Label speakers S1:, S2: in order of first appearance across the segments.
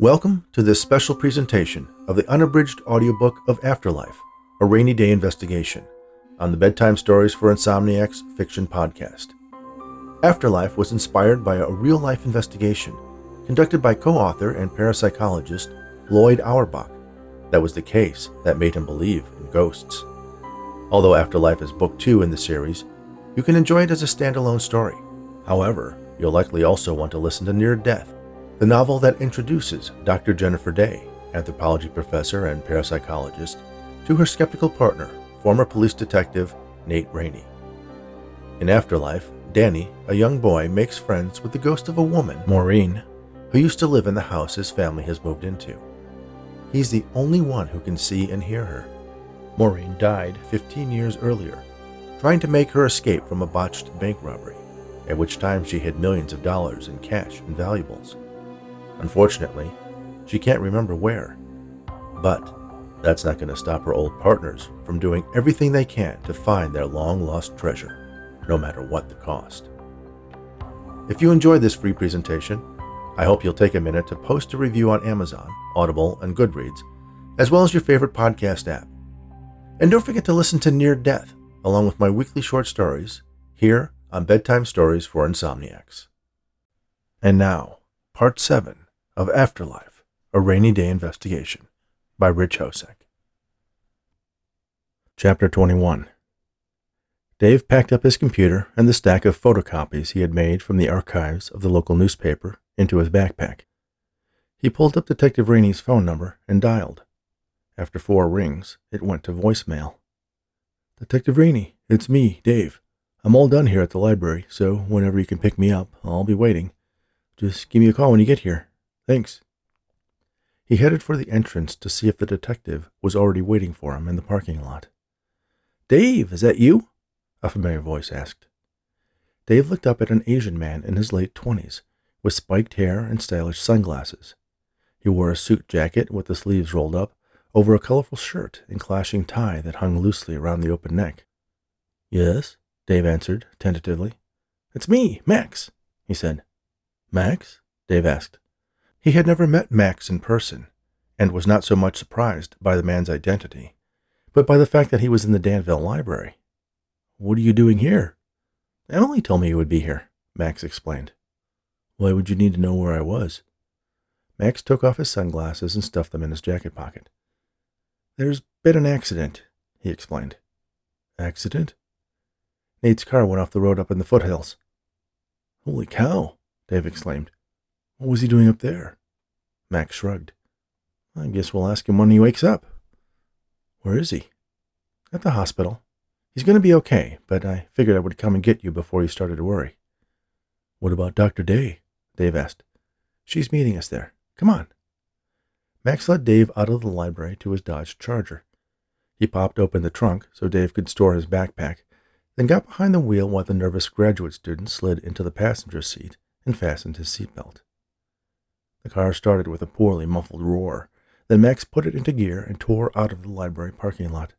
S1: Welcome to this special presentation of the unabridged audiobook of Afterlife, a Raney/Daye investigation, on the Bedtime Stories for Insomniacs fiction podcast. Afterlife was inspired by a real life investigation conducted by co author and parapsychologist Lloyd Auerbach. That was the case that made him believe in ghosts. Although Afterlife is book two in the series, you can enjoy it as a standalone story. However, you'll likely also want to listen to Near Death the novel that introduces Dr. Jennifer Daye, anthropology professor and parapsychologist, to her skeptical partner, former police detective Nate Raney. In Afterlife, Danny, a young boy, makes friends with the ghost of a woman, Maureen, who used to live in the house his family has moved into. He's the only one who can see and hear her. Maureen died 15 years earlier, trying to make her escape from a botched bank robbery, at which time she hid millions of dollars in cash and valuables. Unfortunately, she can't remember where. But that's not going to stop her old partners from doing everything they can to find their long lost treasure, no matter what the cost. If you enjoyed this free presentation, I hope you'll take a minute to post a review on Amazon, Audible, and Goodreads, as well as your favorite podcast app. And don't forget to listen to Near Death, along with my weekly short stories, here on Bedtime Stories for Insomniacs. And now, Part 7 of Afterlife, A Raney/Daye Investigation by Rich Hosek. Chapter 21 Dave packed up his computer and the stack of photocopies he had made from the archives of the local newspaper into his backpack. He pulled up Detective Raney's phone number and dialed. After four rings, it went to voicemail. Detective Rainey, it's me, Dave. I'm all done here at the library, so whenever you can pick me up, I'll be waiting. Just give me a call when you get here. Thanks. He headed for the entrance to see if the detective was already waiting for him in the parking lot. Dave, is that you? A familiar voice asked. Dave looked up at an Asian man in his late twenties, with spiked hair and stylish sunglasses. He wore a suit jacket with the sleeves rolled up over a colorful shirt and clashing tie that hung loosely around the open neck. Yes, Dave answered, tentatively. It's me, Max, he said. Max? Dave asked. He had never met Max in person, and was not so much surprised by the man's identity, but by the fact that he was in the Danville Library. What are you doing here? Emily told me you would be here, Max explained. Why would you need to know where I was? Max took off his sunglasses and stuffed them in his jacket pocket. There's been an accident, he explained. Accident? Nate's car went off the road up in the foothills. Holy cow, Dave exclaimed. What was he doing up there? Max shrugged. I guess we'll ask him when he wakes up. Where is he? At the hospital. He's going to be okay, but I figured I would come and get you before you started to worry. What about Dr. Daye? Dave asked. She's meeting us there. Come on. Max led Dave out of the library to his Dodge Charger. He popped open the trunk so Dave could store his backpack, then got behind the wheel while the nervous graduate student slid into the passenger seat and fastened his seatbelt. The car started with a poorly muffled roar. Then Max put it into gear and tore out of the library parking lot.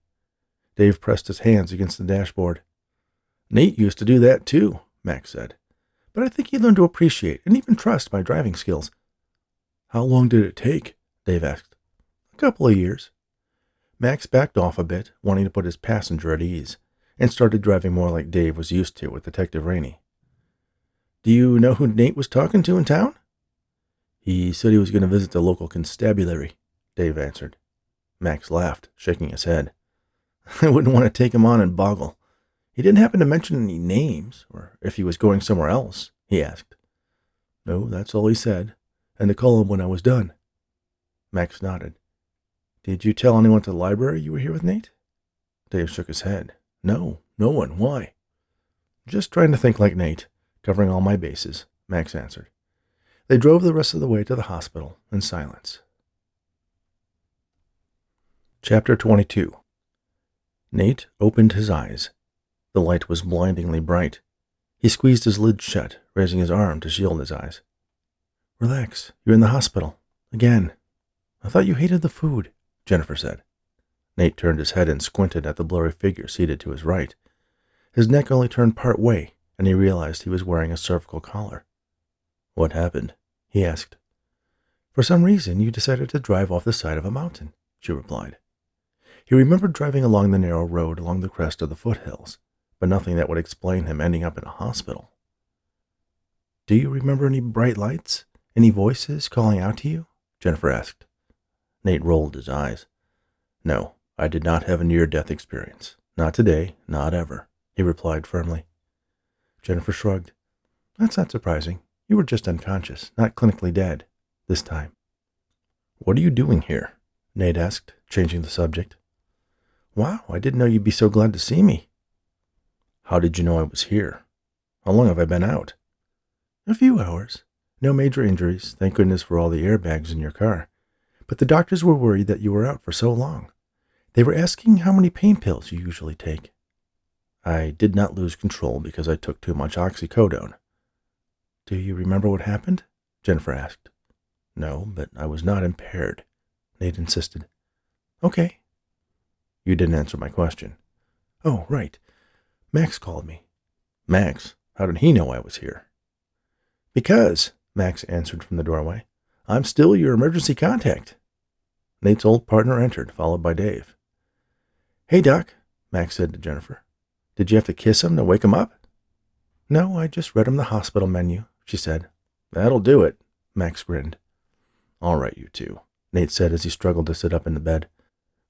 S1: Dave pressed his hands against the dashboard. Nate used to do that too, Max said. But I think he learned to appreciate and even trust my driving skills. How long did it take? Dave asked. A couple of years. Max backed off a bit, wanting to put his passenger at ease, and started driving more like Dave was used to with Detective Raney. Do you know who Nate was talking to in town? He said he was going to visit the local constabulary, Dave answered. Max laughed, shaking his head. I wouldn't want to take him on and boggle. He didn't happen to mention any names, or if he was going somewhere else, he asked. No, that's all he said, and to call him when I was done. Max nodded. Did you tell anyone at the library you were here with Nate? Dave shook his head. No, no one. Why? Just trying to think like Nate, covering all my bases, Max answered. They drove the rest of the way to the hospital in silence. Chapter 22 Nate opened his eyes. The light was blindingly bright. He squeezed his lids shut, raising his arm to shield his eyes. Relax. You're in the hospital. Again. I thought you hated the food, Jennifer said. Nate turned his head and squinted at the blurry figure seated to his right. His neck only turned part way, and he realized he was wearing a cervical collar. What happened? he asked. For some reason, you decided to drive off the side of a mountain, she replied. He remembered driving along the narrow road along the crest of the foothills, but nothing that would explain him ending up in a hospital. Do you remember any bright lights? Any voices calling out to you? Jennifer asked. Nate rolled his eyes. No, I did not have a near death experience. Not today, not ever, he replied firmly. Jennifer shrugged. That's not surprising. You were just unconscious, not clinically dead, this time. What are you doing here? Nate asked, changing the subject. Wow, I didn't know you'd be so glad to see me. How did you know I was here? How long have I been out? A few hours. No major injuries, thank goodness for all the airbags in your car. But the doctors were worried that you were out for so long. They were asking how many pain pills you usually take. I did not lose control because I took too much oxycodone. Do you remember what happened? Jennifer asked. No, but I was not impaired, Nate insisted. Okay. You didn't answer my question. Oh, right. Max called me. Max? How did he know I was here? Because, Max answered from the doorway, I'm still your emergency contact. Nate's old partner entered, followed by Dave. Hey, Doc, Max said to Jennifer. Did you have to kiss him to wake him up? No, I just read him the hospital menu, she said. That'll do it, Max grinned. All right, you two, Nate said as he struggled to sit up in the bed.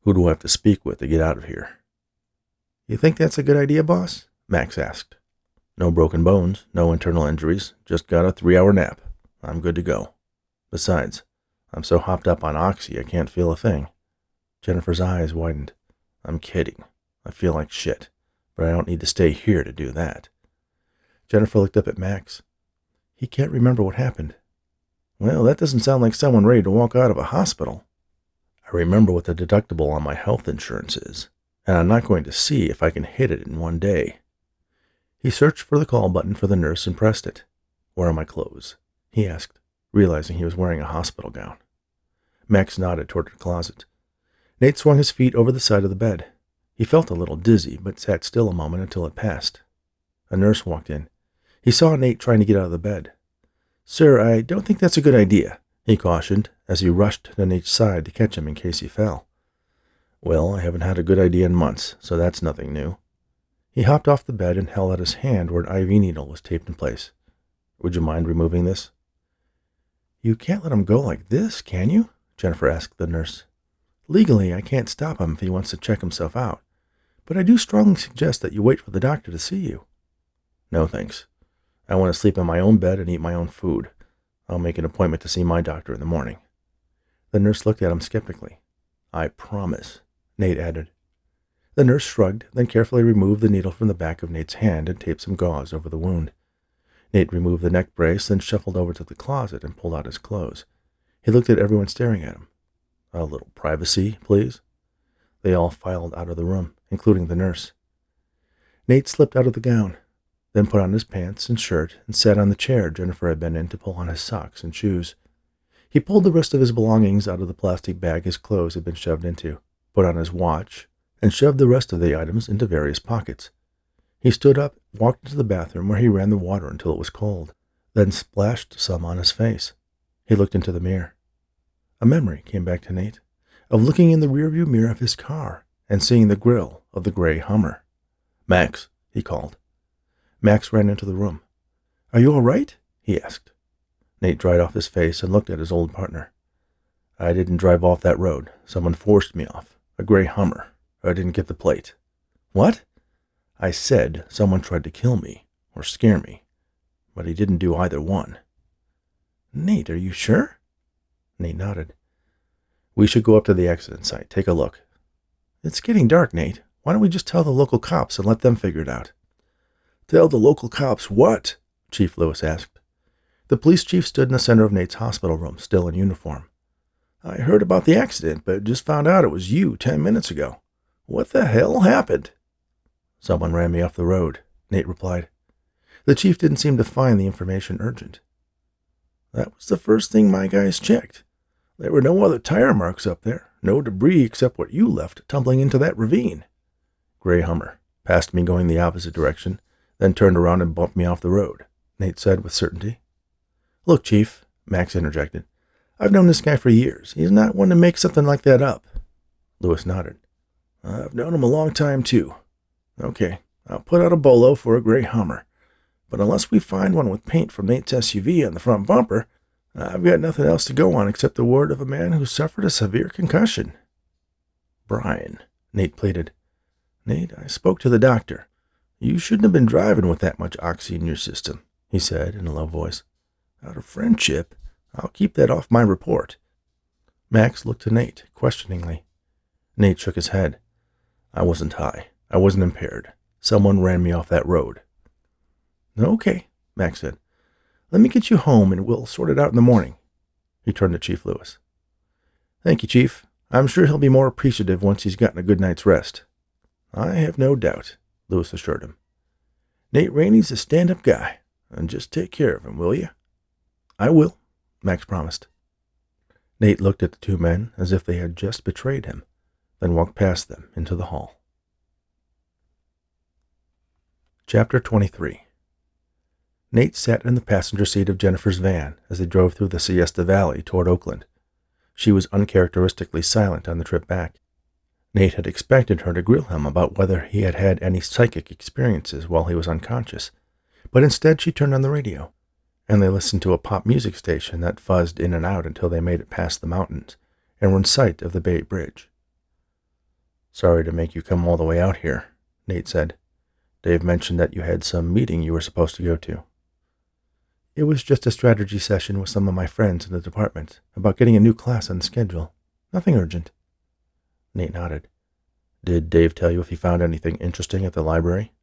S1: Who do I have to speak with to get out of here? You think that's a good idea, boss? Max asked. No broken bones, no internal injuries, just got a three hour nap. I'm good to go. Besides, I'm so hopped up on oxy I can't feel a thing. Jennifer's eyes widened. I'm kidding. I feel like shit, but I don't need to stay here to do that. Jennifer looked up at Max. He can't remember what happened. Well, that doesn't sound like someone ready to walk out of a hospital. I remember what the deductible on my health insurance is, and I'm not going to see if I can hit it in one day. He searched for the call button for the nurse and pressed it. Where are my clothes? he asked, realizing he was wearing a hospital gown. Max nodded toward the closet. Nate swung his feet over the side of the bed. He felt a little dizzy, but sat still a moment until it passed. A nurse walked in. He saw Nate trying to get out of the bed. Sir, I don't think that's a good idea, he cautioned as he rushed to Nate's side to catch him in case he fell. Well, I haven't had a good idea in months, so that's nothing new. He hopped off the bed and held out his hand where an IV needle was taped in place. Would you mind removing this? You can't let him go like this, can you? Jennifer asked the nurse. Legally, I can't stop him if he wants to check himself out, but I do strongly suggest that you wait for the doctor to see you. No, thanks. I want to sleep in my own bed and eat my own food. I'll make an appointment to see my doctor in the morning. The nurse looked at him skeptically. I promise, Nate added. The nurse shrugged, then carefully removed the needle from the back of Nate's hand and taped some gauze over the wound. Nate removed the neck brace, then shuffled over to the closet and pulled out his clothes. He looked at everyone staring at him. A little privacy, please. They all filed out of the room, including the nurse. Nate slipped out of the gown, then put on his pants and shirt and sat on the chair Jennifer had been in to pull on his socks and shoes. He pulled the rest of his belongings out of the plastic bag his clothes had been shoved into, put on his watch, and shoved the rest of the items into various pockets. He stood up, walked into the bathroom where he ran the water until it was cold, then splashed some on his face. He looked into the mirror. A memory came back to Nate of looking in the rearview mirror of his car and seeing the grill of the gray Hummer. Max, he called. Max ran into the room. Are you all right? he asked. Nate dried off his face and looked at his old partner. I didn't drive off that road. Someone forced me off. A gray Hummer. I didn't get the plate. What? I said someone tried to kill me or scare me, but he didn't do either one. Nate, are you sure? Nate nodded. We should go up to the accident site. Take a look. It's getting dark, Nate. Why don't we just tell the local cops and let them figure it out? Tell the local cops what? Chief Lewis asked. The police chief stood in the center of Nate's hospital room, still in uniform. I heard about the accident, but just found out it was you ten minutes ago. What the hell happened? Someone ran me off the road, Nate replied. The chief didn't seem to find the information urgent. That was the first thing my guys checked. There were no other tire marks up there, no debris except what you left tumbling into that ravine. Gray Hummer passed me going the opposite direction then turned around and bumped me off the road, Nate said with certainty. Look, Chief, Max interjected. I've known this guy for years. He's not one to make something like that up. Lewis nodded. I've known him a long time, too. Okay, I'll put out a bolo for a gray Hummer. But unless we find one with paint from Nate's SUV on the front bumper, I've got nothing else to go on except the word of a man who suffered a severe concussion. Brian, Nate pleaded. Nate, I spoke to the doctor. You shouldn't have been driving with that much oxy in your system, he said in a low voice. Out of friendship, I'll keep that off my report. Max looked to Nate questioningly. Nate shook his head. I wasn't high. I wasn't impaired. Someone ran me off that road. Okay, Max said. Let me get you home and we'll sort it out in the morning. He turned to Chief Lewis. Thank you, Chief. I'm sure he'll be more appreciative once he's gotten a good night's rest. I have no doubt, Lewis assured him. Nate Raney's a stand up guy, and just take care of him, will you? I will, Max promised. Nate looked at the two men as if they had just betrayed him, then walked past them into the hall. Chapter 23 Nate sat in the passenger seat of Jennifer's van as they drove through the Siesta Valley toward Oakland. She was uncharacteristically silent on the trip back. Nate had expected her to grill him about whether he had had any psychic experiences while he was unconscious, but instead she turned on the radio, and they listened to a pop music station that fuzzed in and out until they made it past the mountains and were in sight of the Bay Bridge. Sorry to make you come all the way out here, Nate said. Dave mentioned that you had some meeting you were supposed to go to. It was just a strategy session with some of my friends in the department about getting a new class on schedule. Nothing urgent. Nate nodded. Did Dave tell you if he found anything interesting at the library?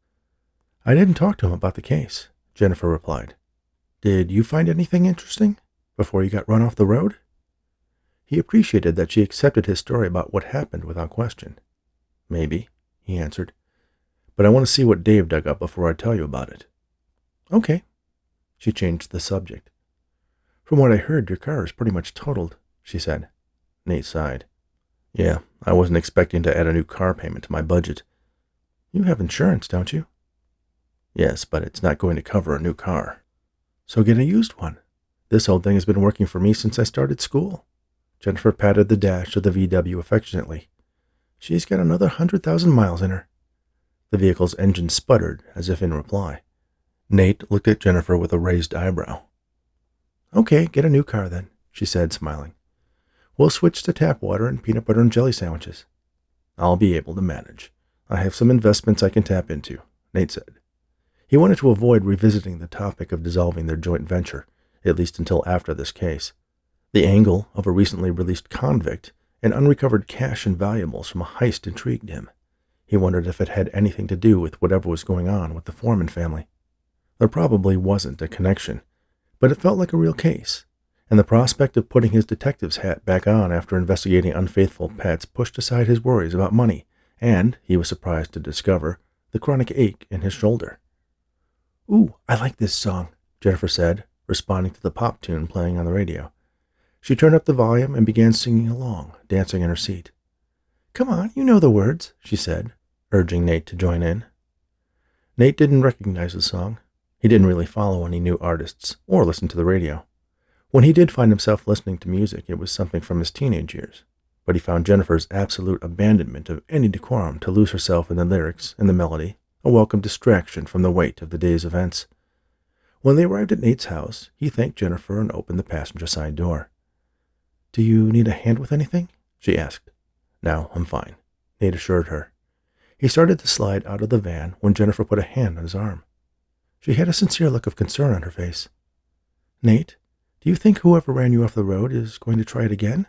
S1: I didn't talk to him about the case, Jennifer replied. Did you find anything interesting before you got run off the road? He appreciated that she accepted his story about what happened without question. Maybe, he answered but I want to see what Dave dug up before I tell you about it. Okay. She changed the subject. From what I heard, your car is pretty much totaled, she said. Nate sighed. Yeah, I wasn't expecting to add a new car payment to my budget. You have insurance, don't you? Yes, but it's not going to cover a new car. So get a used one. This old thing has been working for me since I started school. Jennifer patted the dash of the VW affectionately. She's got another hundred thousand miles in her. The vehicle's engine sputtered as if in reply. Nate looked at Jennifer with a raised eyebrow. Okay, get a new car then, she said, smiling. We'll switch to tap water and peanut butter and jelly sandwiches. I'll be able to manage. I have some investments I can tap into, Nate said. He wanted to avoid revisiting the topic of dissolving their joint venture, at least until after this case. The angle of a recently released convict and unrecovered cash and valuables from a heist intrigued him. He wondered if it had anything to do with whatever was going on with the Foreman family. There probably wasn't a connection, but it felt like a real case, and the prospect of putting his detective's hat back on after investigating unfaithful pets pushed aside his worries about money and, he was surprised to discover, the chronic ache in his shoulder. Ooh, I like this song, Jennifer said, responding to the pop tune playing on the radio. She turned up the volume and began singing along, dancing in her seat. Come on, you know the words, she said, urging Nate to join in. Nate didn't recognize the song. He didn't really follow any new artists or listen to the radio. When he did find himself listening to music, it was something from his teenage years, but he found Jennifer's absolute abandonment of any decorum to lose herself in the lyrics and the melody a welcome distraction from the weight of the day's events. When they arrived at Nate's house, he thanked Jennifer and opened the passenger side door. Do you need a hand with anything? she asked. No, I'm fine, Nate assured her. He started to slide out of the van when Jennifer put a hand on his arm. She had a sincere look of concern on her face. Nate, do you think whoever ran you off the road is going to try it again?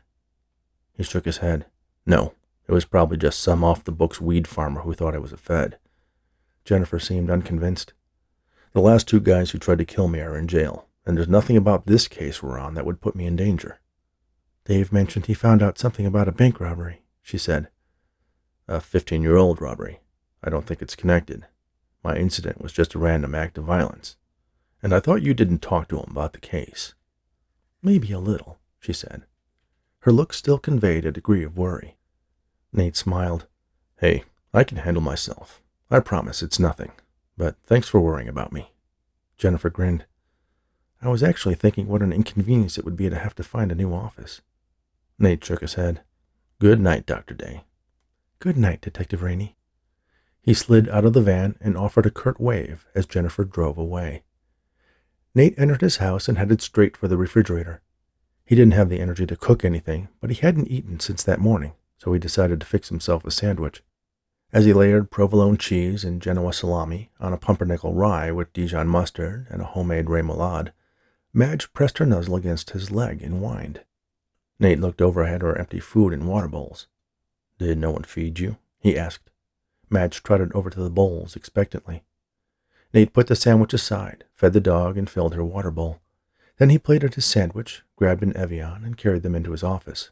S1: He shook his head. No, it was probably just some off the books weed farmer who thought I was a fed. Jennifer seemed unconvinced. The last two guys who tried to kill me are in jail, and there's nothing about this case we're on that would put me in danger. Dave mentioned he found out something about a bank robbery, she said. A 15 year old robbery. I don't think it's connected. My incident was just a random act of violence. And I thought you didn't talk to him about the case. Maybe a little, she said. Her look still conveyed a degree of worry. Nate smiled. Hey, I can handle myself. I promise it's nothing. But thanks for worrying about me. Jennifer grinned. I was actually thinking what an inconvenience it would be to have to find a new office. Nate shook his head. Good night, Dr. Daye.
S2: Good night, Detective Raney.
S1: He slid out of the van and offered a curt wave as Jennifer drove away. Nate entered his house and headed straight for the refrigerator. He didn't have the energy to cook anything, but he hadn't eaten since that morning, so he decided to fix himself a sandwich. As he layered provolone cheese and Genoa salami on a pumpernickel rye with Dijon mustard and a homemade remoulade, Madge pressed her nuzzle against his leg and whined. Nate looked over at her empty food and water bowls. Did no one feed you? he asked. Madge trotted over to the bowls expectantly. Nate put the sandwich aside, fed the dog, and filled her water bowl. Then he plated his sandwich, grabbed an Evian, and carried them into his office.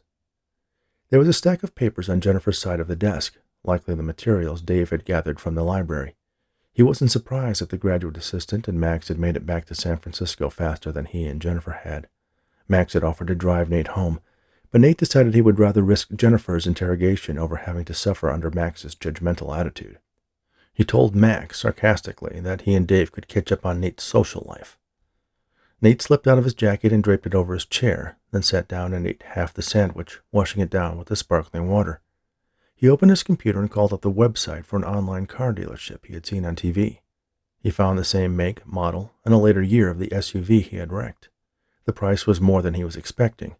S1: There was a stack of papers on Jennifer's side of the desk, likely the materials Dave had gathered from the library. He wasn't surprised that the graduate assistant and Max had made it back to San Francisco faster than he and Jennifer had. Max had offered to drive Nate home, but Nate decided he would rather risk Jennifer's interrogation over having to suffer under Max's judgmental attitude. He told Max sarcastically that he and Dave could catch up on Nate's social life. Nate slipped out of his jacket and draped it over his chair, then sat down and ate half the sandwich, washing it down with the sparkling water. He opened his computer and called up the website for an online car dealership he had seen on TV. He found the same make, model, and a later year of the SUV he had wrecked. The price was more than he was expecting,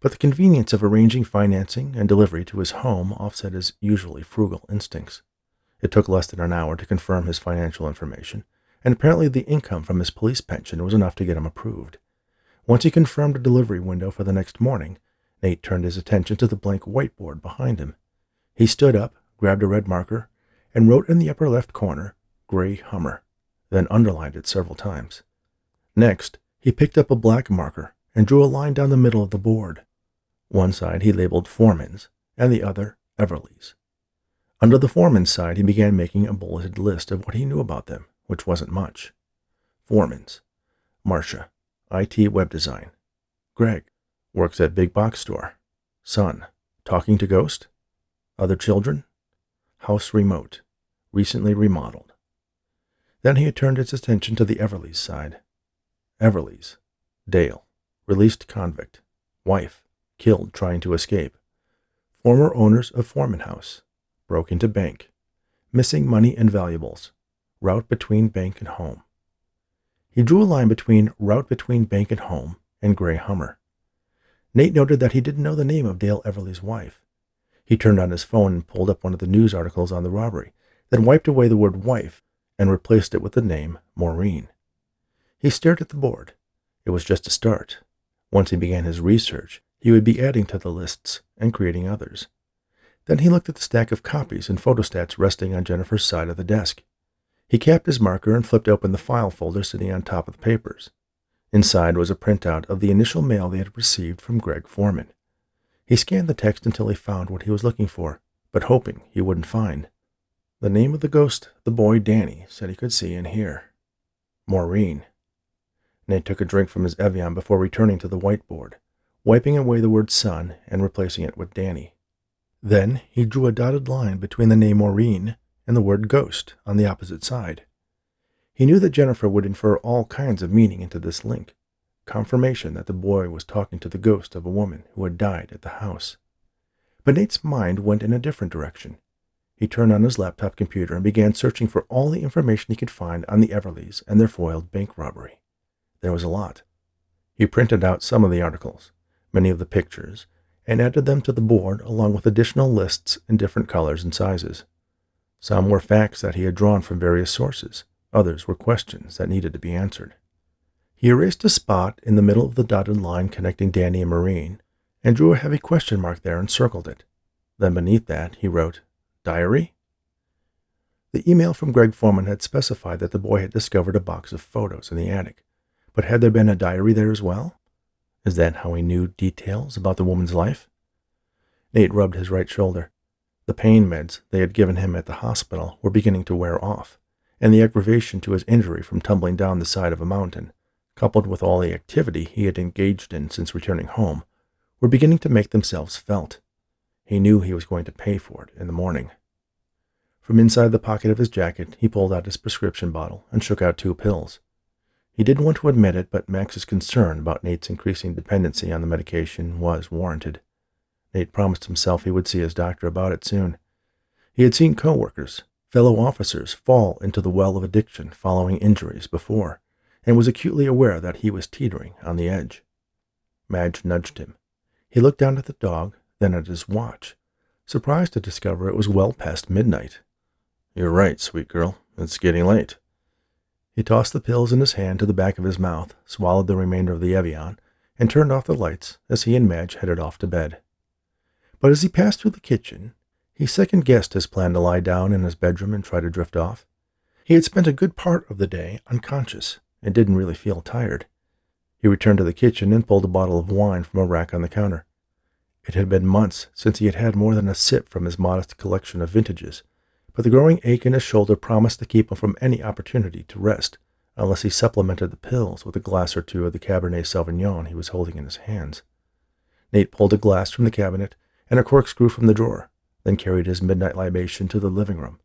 S1: but the convenience of arranging financing and delivery to his home offset his usually frugal instincts. It took less than an hour to confirm his financial information, and apparently the income from his police pension was enough to get him approved. Once he confirmed a delivery window for the next morning, Nate turned his attention to the blank whiteboard behind him. He stood up, grabbed a red marker, and wrote in the upper left corner, Gray Hummer, then underlined it several times. Next, he picked up a black marker and drew a line down the middle of the board. One side he labeled Foreman's, and the other Everly's. Under the Foreman's side, he began making a bulleted list of what he knew about them, which wasn't much. Foreman's, Marcia, IT web design. Greg, works at big box store. Son, talking to ghost. Other children? House remote, recently remodeled. Then he had turned his attention to the Everly's side. Everly's, Dale, released convict, wife, killed trying to escape. Former owners of Foreman House, broke into bank, missing money and valuables, route between bank and home. He drew a line between route between bank and home and Gray Hummer. Nate noted that he didn't know the name of Dale Everly's wife. He turned on his phone and pulled up one of the news articles on the robbery, then wiped away the word wife and replaced it with the name Maureen. He stared at the board. It was just a start. Once he began his research, he would be adding to the lists and creating others. Then he looked at the stack of copies and photostats resting on Jennifer's side of the desk. He capped his marker and flipped open the file folder sitting on top of the papers. Inside was a printout of the initial mail they had received from Greg Foreman. He scanned the text until he found what he was looking for, but hoping he wouldn't find. The name of the ghost the boy Danny said he could see and hear. Maureen. Nate took a drink from his Evian before returning to the whiteboard, wiping away the word son and replacing it with Danny. Then he drew a dotted line between the name Maureen and the word ghost on the opposite side. He knew that Jennifer would infer all kinds of meaning into this link, confirmation that the boy was talking to the ghost of a woman who had died at the house. But Nate's mind went in a different direction. He turned on his laptop computer and began searching for all the information he could find on the Everlys and their foiled bank robbery. There was a lot. He printed out some of the articles, many of the pictures, and added them to the board along with additional lists in different colors and sizes. Some were facts that he had drawn from various sources, others were questions that needed to be answered. He erased a spot in the middle of the dotted line connecting Danny and Maureen and drew a heavy question mark there and circled it. Then beneath that, he wrote, Diary? The email from Greg Foreman had specified that the boy had discovered a box of photos in the attic, but had there been a diary there as well? Is that how he knew details about the woman's life? Nate rubbed his right shoulder. The pain meds they had given him at the hospital were beginning to wear off, and the aggravation to his injury from tumbling down the side of a mountain coupled with all the activity he had engaged in since returning home, were beginning to make themselves felt. He knew he was going to pay for it in the morning. From inside the pocket of his jacket, he pulled out his prescription bottle and shook out two pills. He didn't want to admit it, but Max's concern about Nate's increasing dependency on the medication was warranted. Nate promised himself he would see his doctor about it soon. He had seen coworkers, fellow officers, fall into the well of addiction following injuries before, and was acutely aware that he was teetering on the edge. Madge nudged him. He looked down at the dog, then at his watch, surprised to discover it was well past midnight. You're right, sweet girl. It's getting late. He tossed the pills in his hand to the back of his mouth, swallowed the remainder of the Evian, and turned off the lights as he and Madge headed off to bed. But as he passed through the kitchen, he second guessed his plan to lie down in his bedroom and try to drift off. He had spent a good part of the day unconscious and didn't really feel tired. He returned to the kitchen and pulled a bottle of wine from a rack on the counter. It had been months since he had had more than a sip from his modest collection of vintages, but the growing ache in his shoulder promised to keep him from any opportunity to rest, unless he supplemented the pills with a glass or two of the Cabernet Sauvignon he was holding in his hands. Nate pulled a glass from the cabinet and a corkscrew from the drawer, then carried his midnight libation to the living room.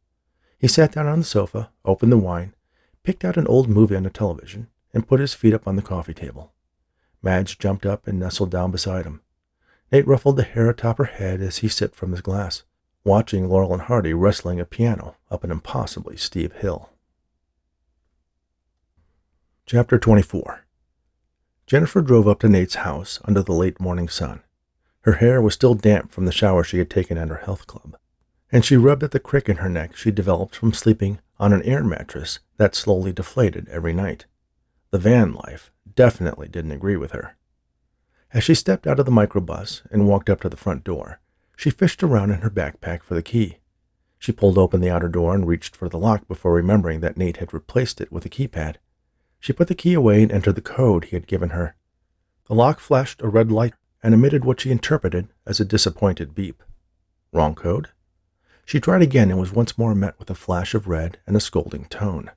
S1: He sat down on the sofa, opened the wine, picked out an old movie on the television, and put his feet up on the coffee table. Madge jumped up and nestled down beside him. Nate ruffled the hair atop her head as he sipped from his glass, watching Laurel and Hardy wrestling a piano up an impossibly steep hill. Chapter 24 Jennifer drove up to Nate's house under the late morning sun. Her hair was still damp from the shower she had taken at her health club, and she rubbed at the crick in her neck she developed from sleeping on an air mattress that slowly deflated every night. The van life definitely didn't agree with her. As she stepped out of the microbus and walked up to the front door, she fished around in her backpack for the key. She pulled open the outer door and reached for the lock before remembering that Nate had replaced it with a keypad. She put the key away and entered the code he had given her. The lock flashed a red light and emitted what she interpreted as a disappointed beep. Wrong code? She tried again and was once more met with a flash of red and a scolding tone.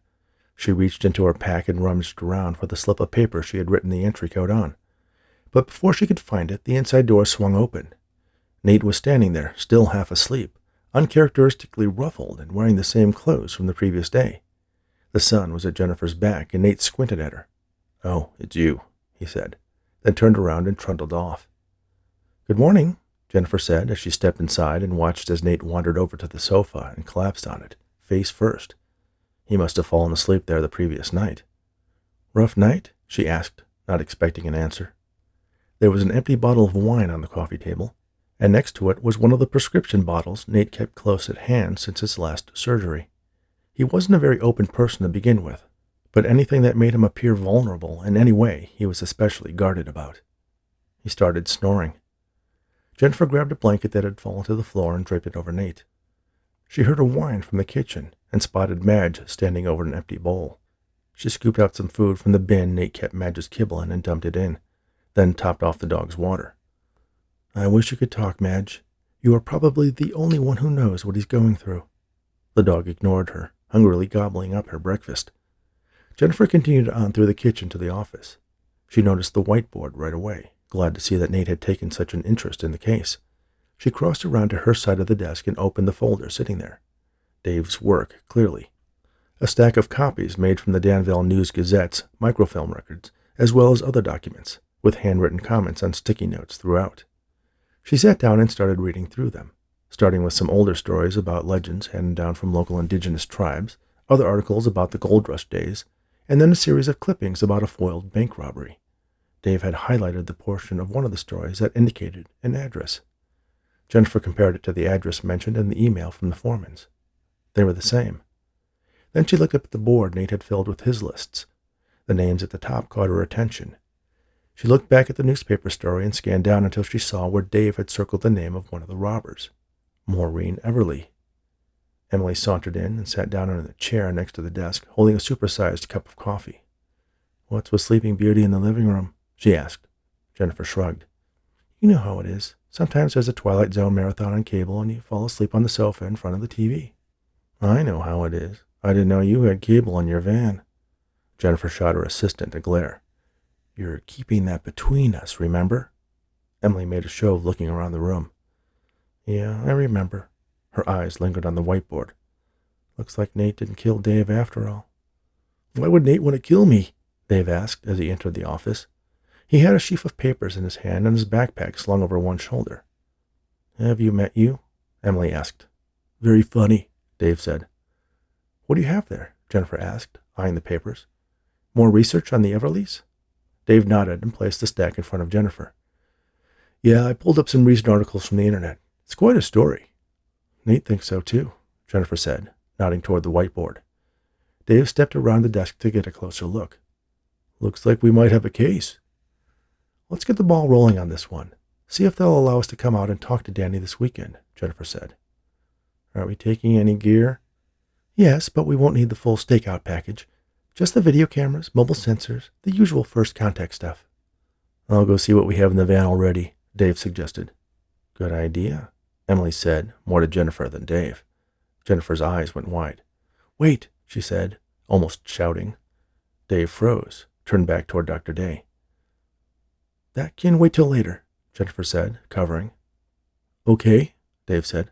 S1: She reached into her pack and rummaged around for the slip of paper she had written the entry code on. But before she could find it, the inside door swung open. Nate was standing there, still half asleep, uncharacteristically ruffled and wearing the same clothes from the previous day. The sun was at Jennifer's back, and Nate squinted at her. Oh, it's you, he said, then turned around and trundled off. Good morning, Jennifer said as she stepped inside and watched as Nate wandered over to the sofa and collapsed on it, face first. He must have fallen asleep there the previous night. Rough night? she asked, not expecting an answer. There was an empty bottle of wine on the coffee table, and next to it was one of the prescription bottles Nate kept close at hand since his last surgery. He wasn't a very open person to begin with, but anything that made him appear vulnerable in any way he was especially guarded about. He started snoring. Jennifer grabbed a blanket that had fallen to the floor and draped it over Nate. She heard a whine from the kitchen and spotted Madge standing over an empty bowl. She scooped out some food from the bin Nate kept Madge's kibble in and dumped it in, then topped off the dog's water. I wish you could talk, Madge. You are probably the only one who knows what he's going through. The dog ignored her, hungrily gobbling up her breakfast. Jennifer continued on through the kitchen to the office. She noticed the whiteboard right away glad to see that Nate had taken such an interest in the case. She crossed around to her side of the desk and opened the folder sitting there. Dave's work, clearly. A stack of copies made from the Danville News Gazette's microfilm records, as well as other documents, with handwritten comments on sticky notes throughout. She sat down and started reading through them, starting with some older stories about legends handed down from local indigenous tribes, other articles about the gold rush days, and then a series of clippings about a foiled bank robbery. Dave had highlighted the portion of one of the stories that indicated an address. Jennifer compared it to the address mentioned in the email from the Foremans. They were the same. Then she looked up at the board Nate had filled with his lists. The names at the top caught her attention. She looked back at the newspaper story and scanned down until she saw where Dave had circled the name of one of the robbers, Maureen Everly. Emily sauntered in and sat down in a chair next to the desk, holding a supersized cup of coffee. What's with Sleeping Beauty in the living room? she asked. Jennifer shrugged. You know how it is. Sometimes there's a Twilight Zone marathon on cable and you fall asleep on the sofa in front of the TV. I know how it is. I didn't know you had cable in your van. Jennifer shot her assistant a glare. You're keeping that between us, remember? Emily made a show of looking around the room. Yeah, I remember. Her eyes lingered on the whiteboard. Looks like Nate didn't kill Dave after all. Why would Nate want to kill me? Dave asked as he entered the office. He had a sheaf of papers in his hand and his backpack slung over one shoulder. Have you met you? Emily asked.
S2: Very funny,
S1: Dave said. What do you have there? Jennifer asked, eyeing the papers. More research on the Everlys? Dave nodded and placed the stack in front of Jennifer.
S2: Yeah, I pulled up some recent articles from the internet. It's quite a story.
S1: Nate thinks so too, Jennifer said, nodding toward the whiteboard. Dave stepped around the desk to get a closer look.
S2: Looks like we might have a case.
S1: Let's get the ball rolling on this one. See if they'll allow us to come out and talk to Danny this weekend, Jennifer said. Are we taking any gear? Yes, but we won't need the full stakeout package. Just the video cameras, mobile sensors, the usual first contact stuff.
S2: I'll go see what we have in the van already, Dave suggested.
S1: Good idea, Emily said, more to Jennifer than Dave. Jennifer's eyes went wide. Wait, she said, almost shouting. Dave froze, turned back toward Dr. Daye. That can wait till later, Jennifer said, covering.
S2: Okay, Dave said.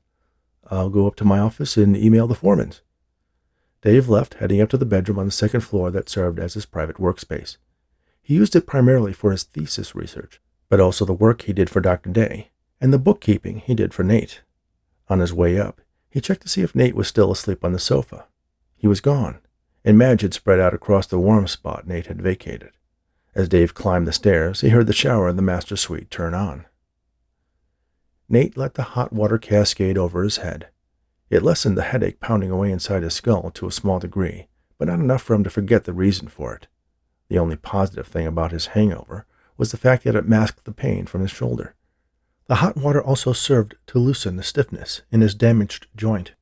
S2: I'll go up to my office and email the Foremans.
S1: Dave left, heading up to the bedroom on the second floor that served as his private workspace. He used it primarily for his thesis research, but also the work he did for Dr. Daye and the bookkeeping he did for Nate. On his way up, he checked to see if Nate was still asleep on the sofa. He was gone, and Madge had spread out across the warm spot Nate had vacated. As Dave climbed the stairs, he heard the shower in the master suite turn on. Nate let the hot water cascade over his head. It lessened the headache pounding away inside his skull to a small degree, but not enough for him to forget the reason for it. The only positive thing about his hangover was the fact that it masked the pain from his shoulder. The hot water also served to loosen the stiffness in his damaged joint.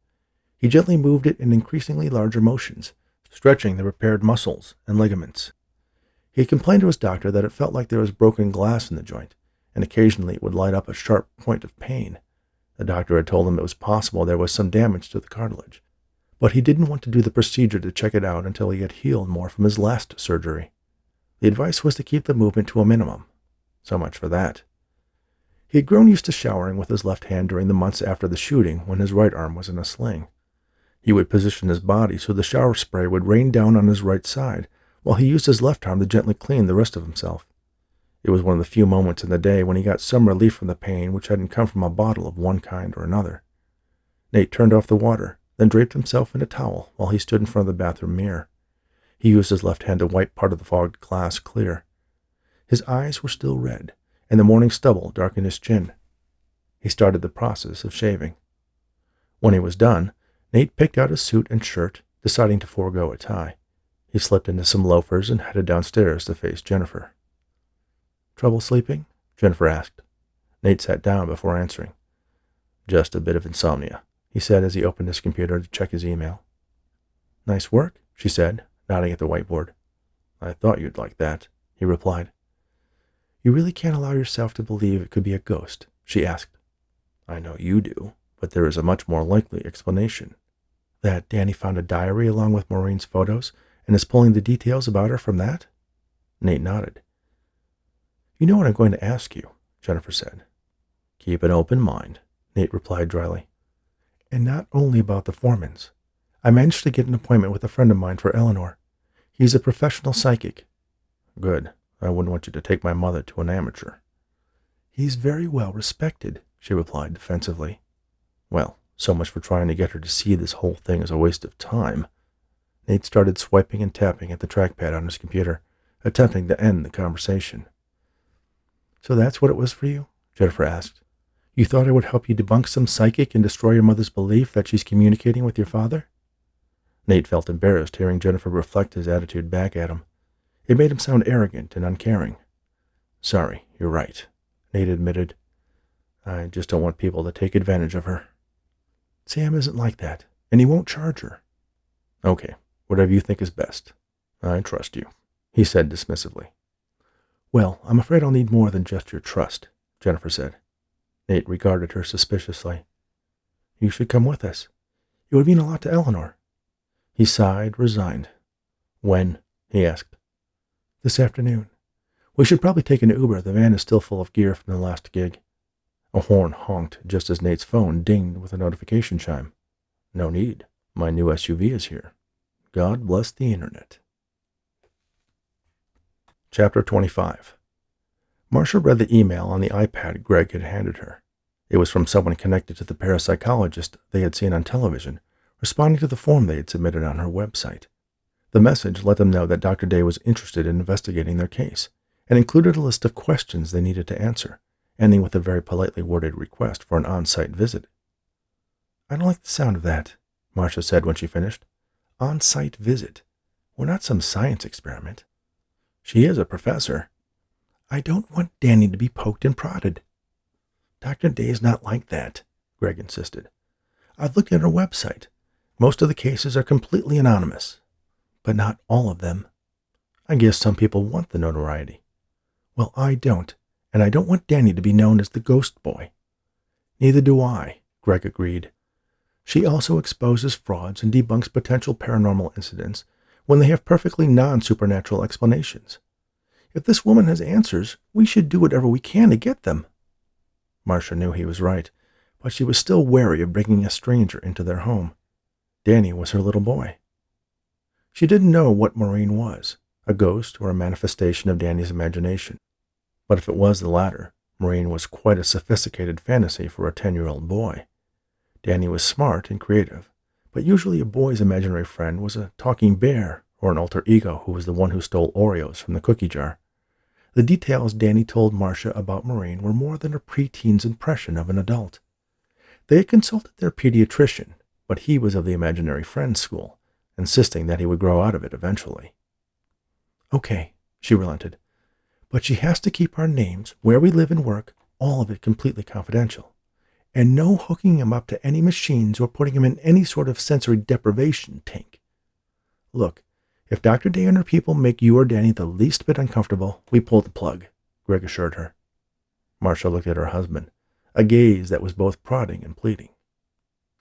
S1: He gently moved it in increasingly larger motions, stretching the repaired muscles and ligaments. He complained to his doctor that it felt like there was broken glass in the joint, and occasionally it would light up a sharp point of pain. The doctor had told him it was possible there was some damage to the cartilage, but he didn't want to do the procedure to check it out until he had healed more from his last surgery. The advice was to keep the movement to a minimum. So much for that. He had grown used to showering with his left hand during the months after the shooting when his right arm was in a sling. He would position his body so the shower spray would rain down on his right side, while he used his left arm to gently clean the rest of himself. It was one of the few moments in the day when he got some relief from the pain which hadn't come from a bottle of one kind or another. Nate turned off the water, then draped himself in a towel while he stood in front of the bathroom mirror. He used his left hand to wipe part of the fogged glass clear. His eyes were still red, and the morning stubble darkened his chin. He started the process of shaving. When he was done, Nate picked out his suit and shirt, deciding to forego a tie. He slipped into some loafers and headed downstairs to face Jennifer. Trouble sleeping? Jennifer asked. Nate sat down before answering. Just a bit of insomnia, he said as he opened his computer to check his email. Nice work, she said, nodding at the whiteboard. I thought you'd like that, he replied. You really can't allow yourself to believe it could be a ghost, she asked. I know you do, but there is a much more likely explanation. That Danny found a diary along with Maureen's photos and is pulling the details about her from that? Nate nodded. You know what I'm going to ask you, Jennifer said. Keep an open mind, Nate replied dryly. And not only about the Foremans. I managed to get an appointment with a friend of mine for Eleanor. He's a professional psychic. Good. I wouldn't want you to take my mother to an amateur. He's very well respected, she replied defensively. Well, so much for trying to get her to see this whole thing as a waste of time. Nate started swiping and tapping at the trackpad on his computer, attempting to end the conversation. So that's what it was for you? Jennifer asked. You thought I would help you debunk some psychic and destroy your mother's belief that she's communicating with your father? Nate felt embarrassed hearing Jennifer reflect his attitude back at him. It made him sound arrogant and uncaring. Sorry, you're right, Nate admitted. I just don't want people to take advantage of her. Sam isn't like that, and he won't charge her. Okay, Whatever you think is best. I trust you, he said dismissively. Well, I'm afraid I'll need more than just your trust, Jennifer said. Nate regarded her suspiciously. You should come with us. It would mean a lot to Eleanor. He sighed, resigned. When? he asked. This afternoon. We should probably take an Uber. The van is still full of gear from the last gig. A horn honked just as Nate's phone dinged with a notification chime. No need. My new SUV is here. God bless the internet. Chapter 25 Marcia read the email on the iPad Greg had handed her. It was from someone connected to the parapsychologist they had seen on television, responding to the form they had submitted on her website. The message let them know that Dr. Daye was interested in investigating their case and included a list of questions they needed to answer, ending with a very politely worded request for an on site visit. I don't like the sound of that, Marcia said when she finished. On site visit. We're not some science experiment. She is a professor. I don't want Danny to be poked and prodded. Dr. Daye is not like that, Greg insisted. I've looked at her website. Most of the cases are completely anonymous, but not all of them. I guess some people want the notoriety. Well, I don't, and I don't want Danny to be known as the ghost boy. Neither do I, Greg agreed. She also exposes frauds and debunks potential paranormal incidents when they have perfectly non supernatural explanations. If this woman has answers, we should do whatever we can to get them. Marcia knew he was right, but she was still wary of bringing a stranger into their home. Danny was her little boy. She didn't know what Maureen was, a ghost or a manifestation of Danny's imagination. But if it was the latter, Maureen was quite a sophisticated fantasy for a ten year old boy. Danny was smart and creative, but usually a boy's imaginary friend was a talking bear or an alter ego who was the one who stole Oreos from the cookie jar. The details Danny told Marcia about Maureen were more than a preteen's impression of an adult. They had consulted their pediatrician, but he was of the imaginary friend school, insisting that he would grow out of it eventually. Okay, she relented, but she has to keep our names, where we live and work, all of it completely confidential and no hooking him up to any machines or putting him in any sort of sensory deprivation tank. Look, if Dr. Daye and her people make you or Danny the least bit uncomfortable, we pull the plug, Greg assured her. Marcia looked at her husband, a gaze that was both prodding and pleading.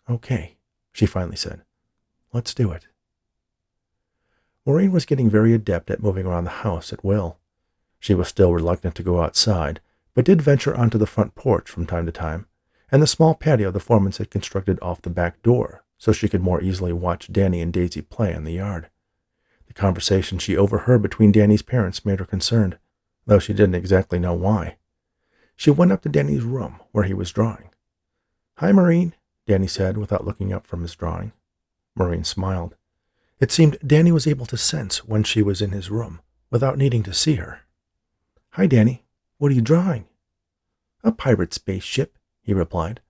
S1: Okay, she finally said. Let's do it. Maureen was getting very adept at moving around the house at will. She was still reluctant to go outside, but did venture onto the front porch from time to time and the small patio the Foremans had constructed off the back door so she could more easily watch Danny and Daisy play in the yard. The conversation she overheard between Danny's parents made her concerned, though she didn't exactly know why. She went up to Danny's room, where he was drawing. Hi, Maureen, Danny said without looking up from his drawing. Maureen smiled. It seemed Danny was able to sense when she was in his room, without needing to see her. Hi, Danny. What are you drawing? A pirate spaceship, he replied.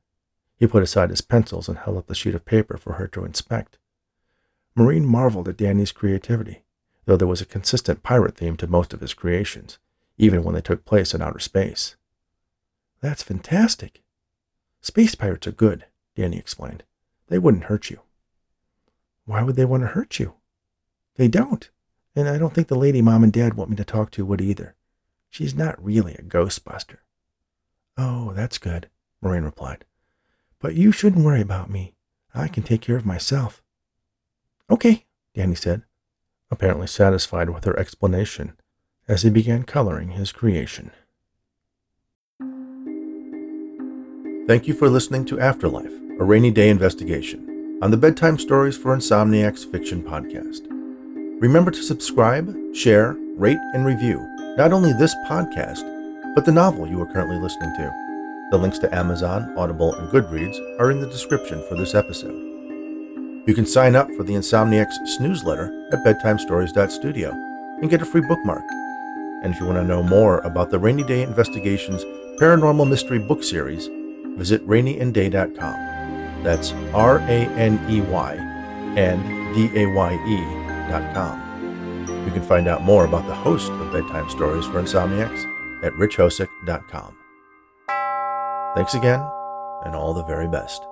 S1: He put aside his pencils and held up the sheet of paper for her to inspect. Maureen marveled at Danny's creativity, though there was a consistent pirate theme to most of his creations, even when they took place in outer space. That's fantastic. Space pirates are good, Danny explained. They wouldn't hurt you. Why would they want to hurt you? They don't, and I don't think the lady mom and dad want me to talk to would either. She's not really a ghostbuster. Oh, that's good. Maureen replied. But you shouldn't worry about me. I can take care of myself. Okay, Danny said, apparently satisfied with her explanation as he began coloring his creation. Thank you for listening to After Life, a Raney/Daye investigation, on the Bedtime Stories for Insomniacs Fiction podcast. Remember to subscribe, share, rate, and review not only this podcast, but the novel you are currently listening to. The links to Amazon, Audible, and Goodreads are in the description for this episode. You can sign up for the Insomniacs newsletter at bedtimestories.studio and get a free bookmark. And if you want to know more about the Raney/Daye Investigations Paranormal Mystery book series, visit raneyanddaye.com. That's R A N E Y and D A Y E.com. You can find out more about the host of Bedtime Stories for Insomniacs at richhosick.com. Thanks again, and all the very best.